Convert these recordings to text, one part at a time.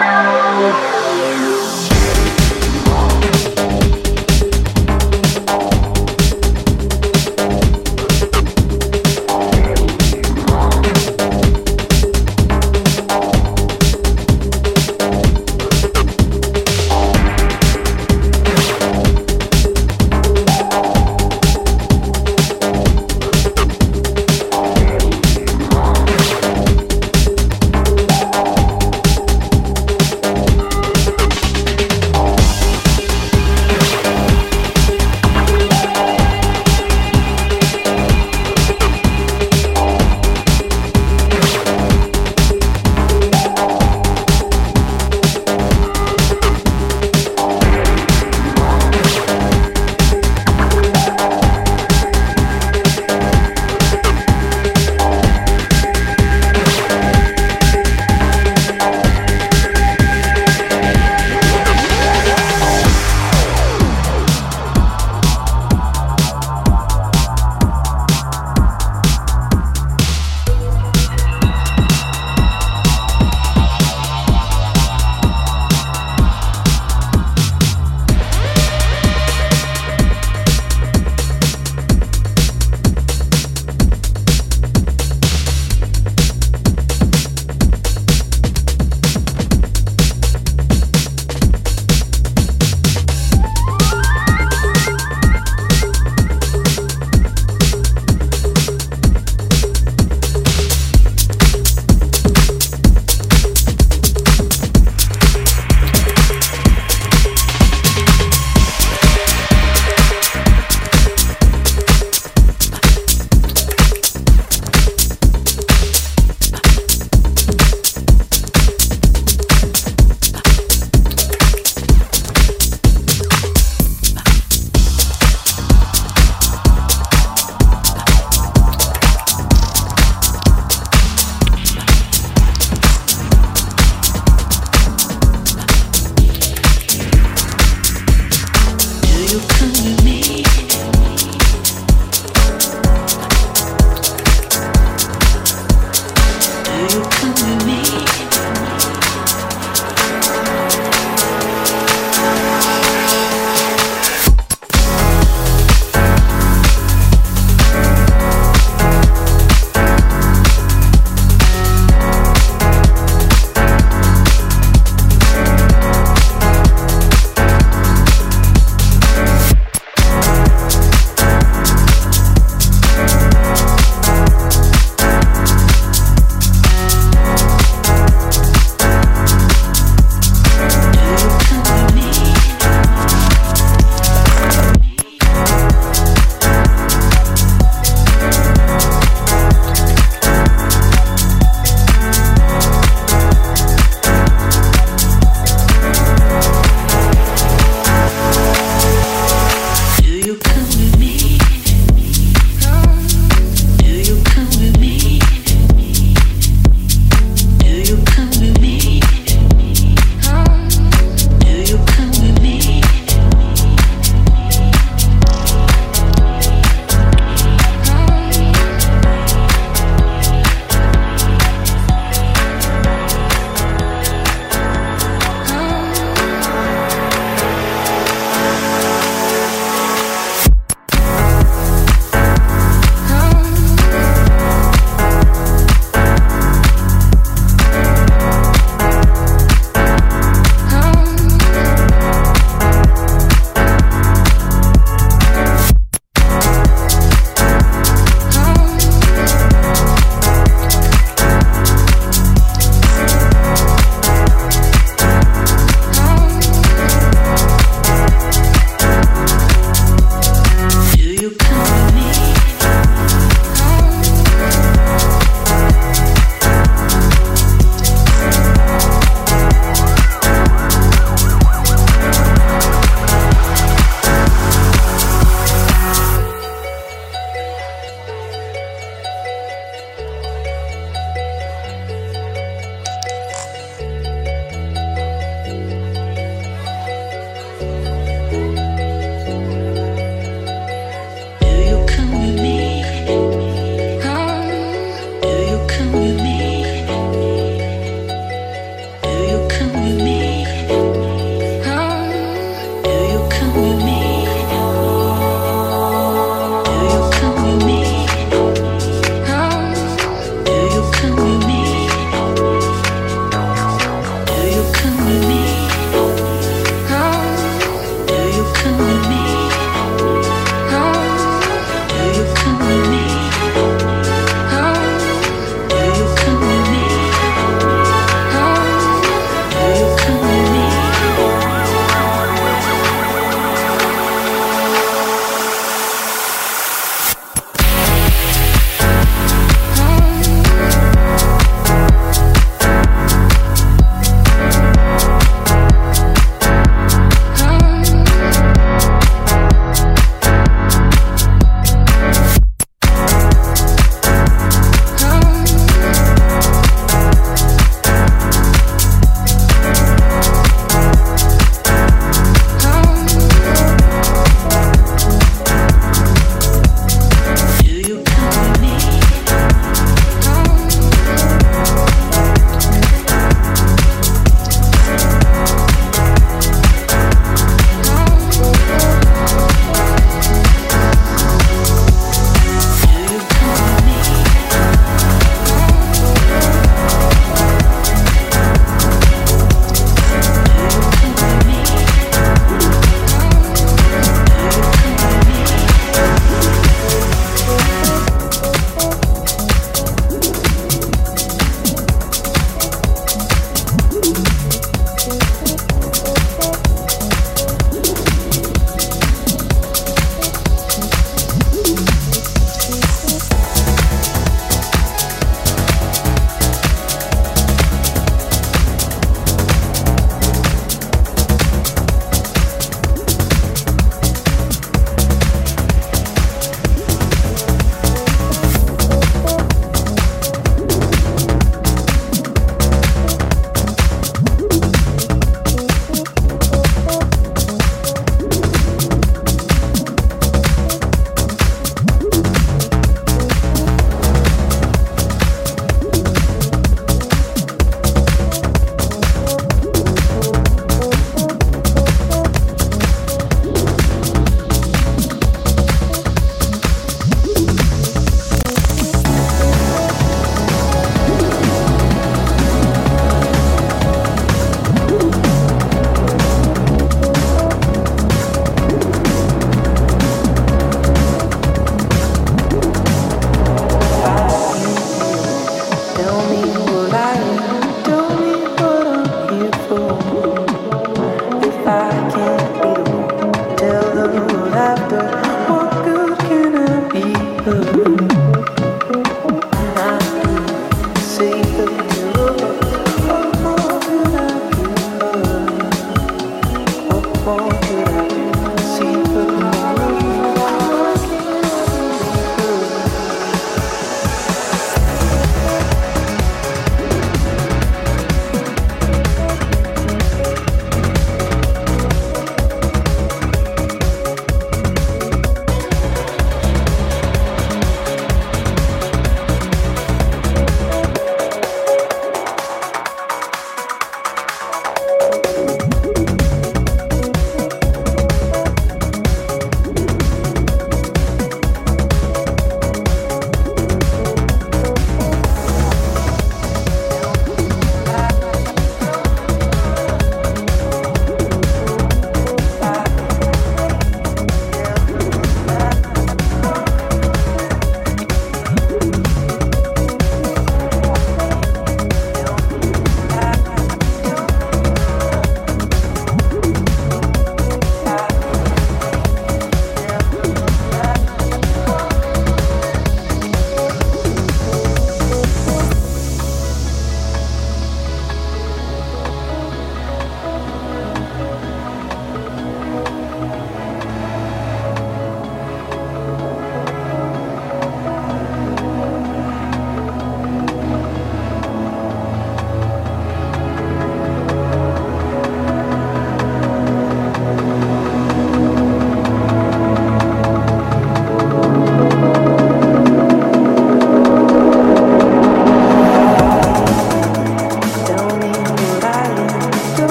Bye.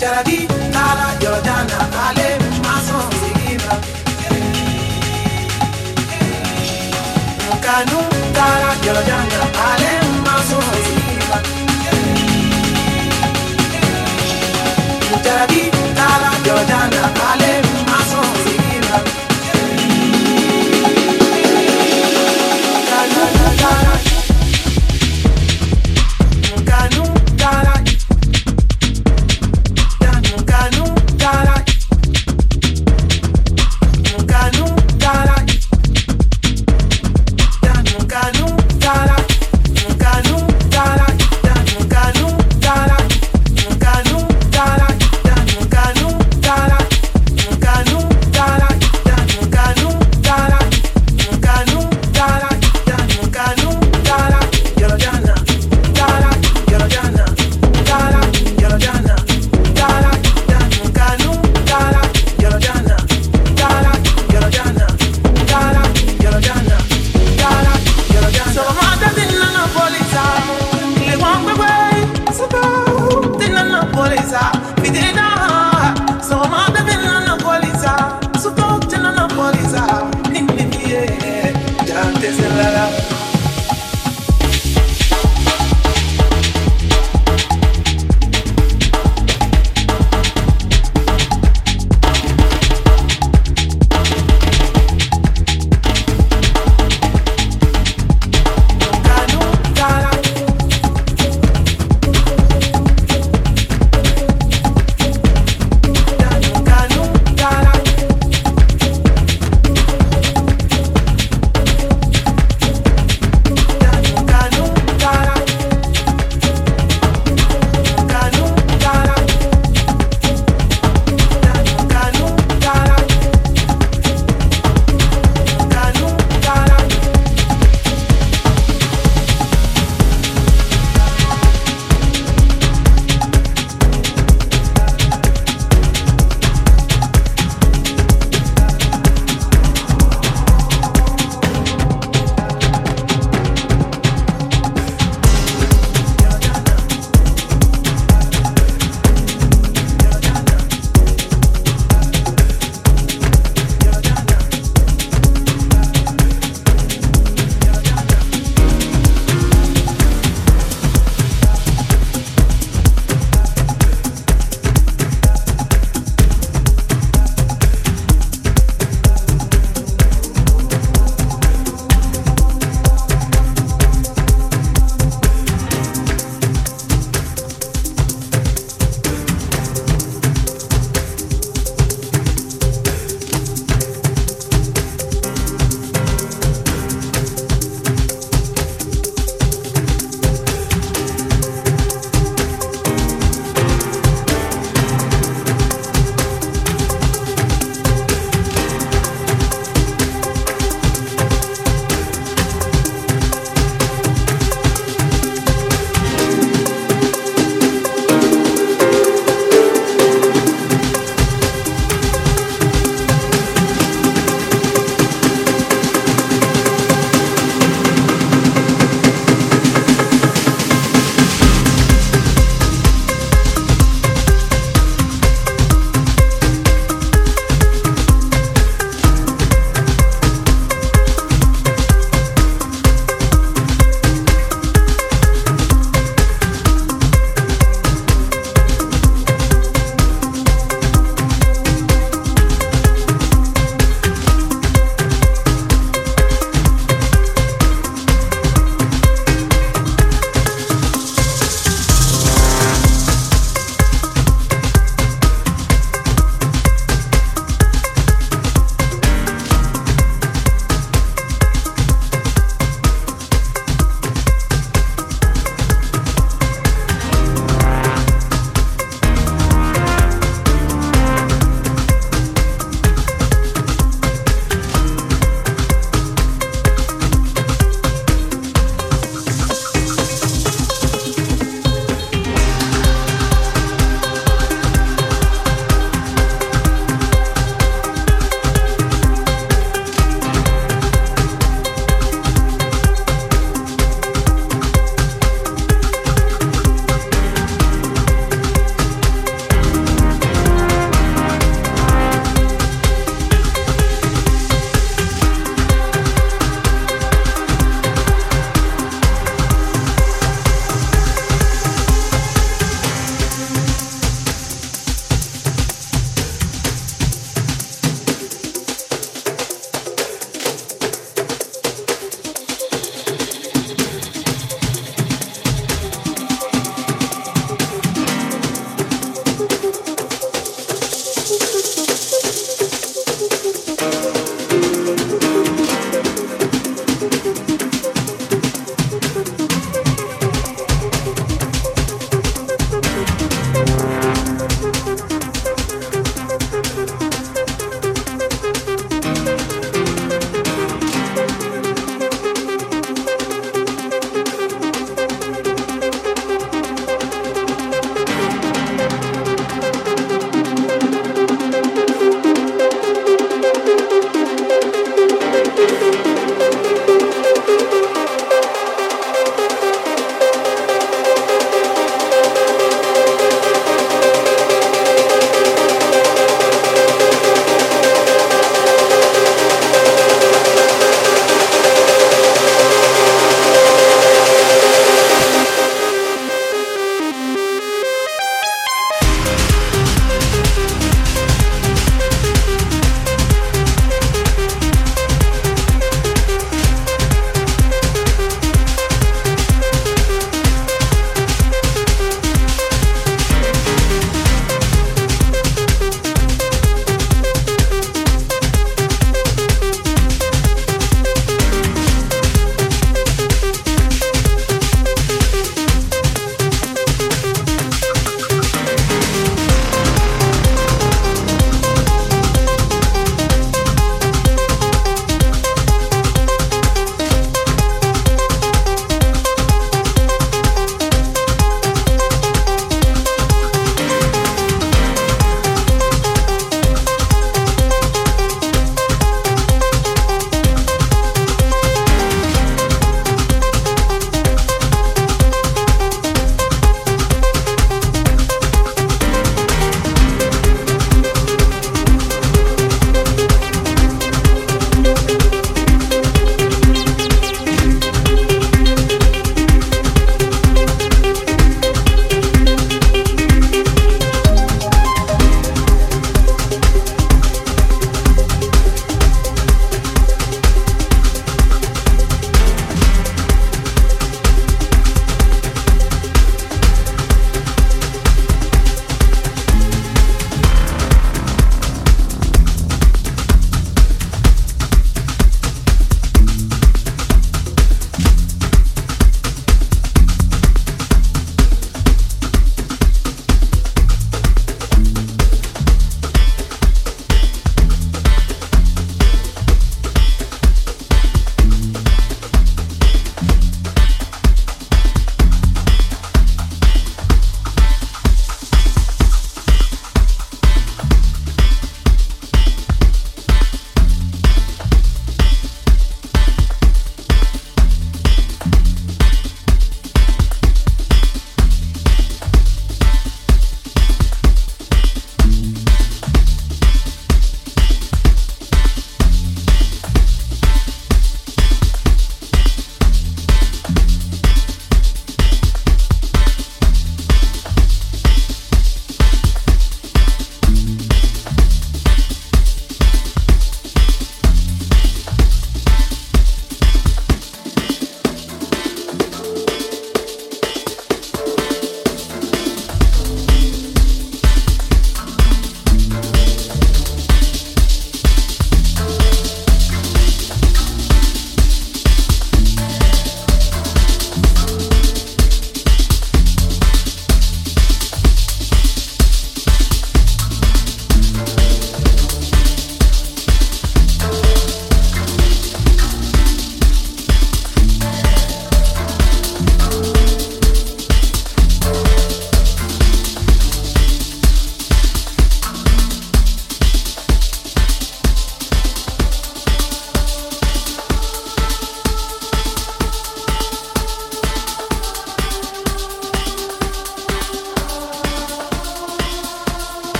Jarabi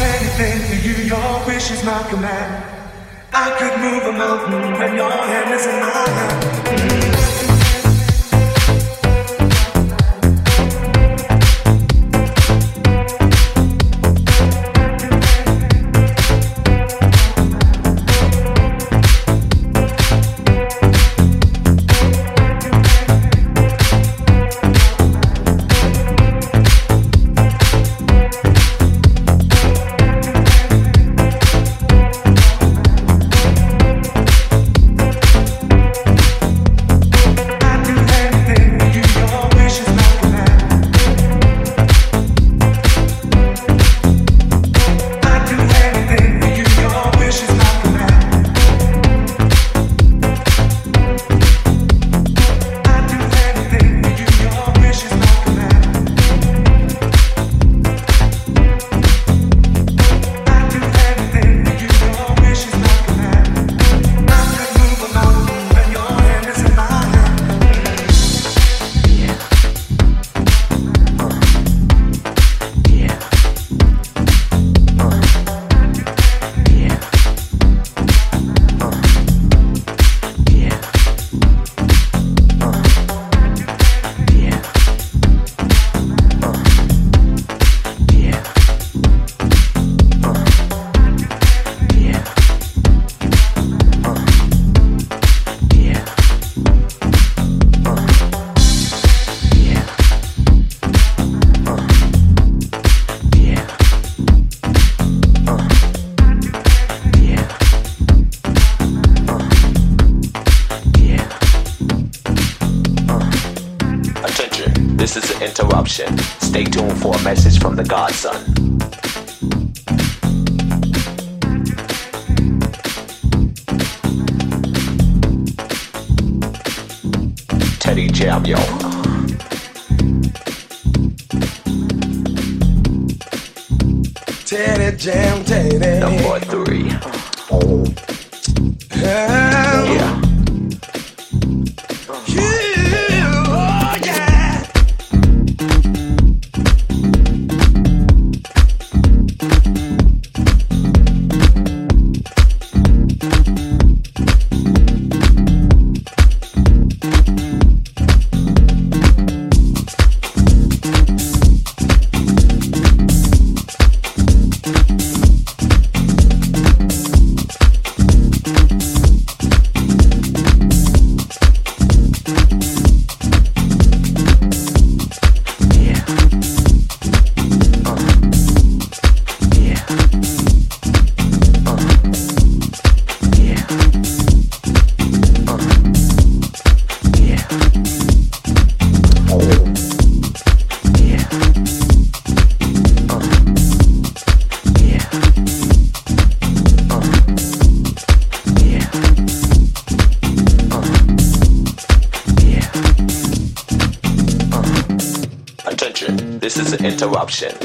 anything for you, your wish is my command. I could move a mountain when your hand is in my hand. Is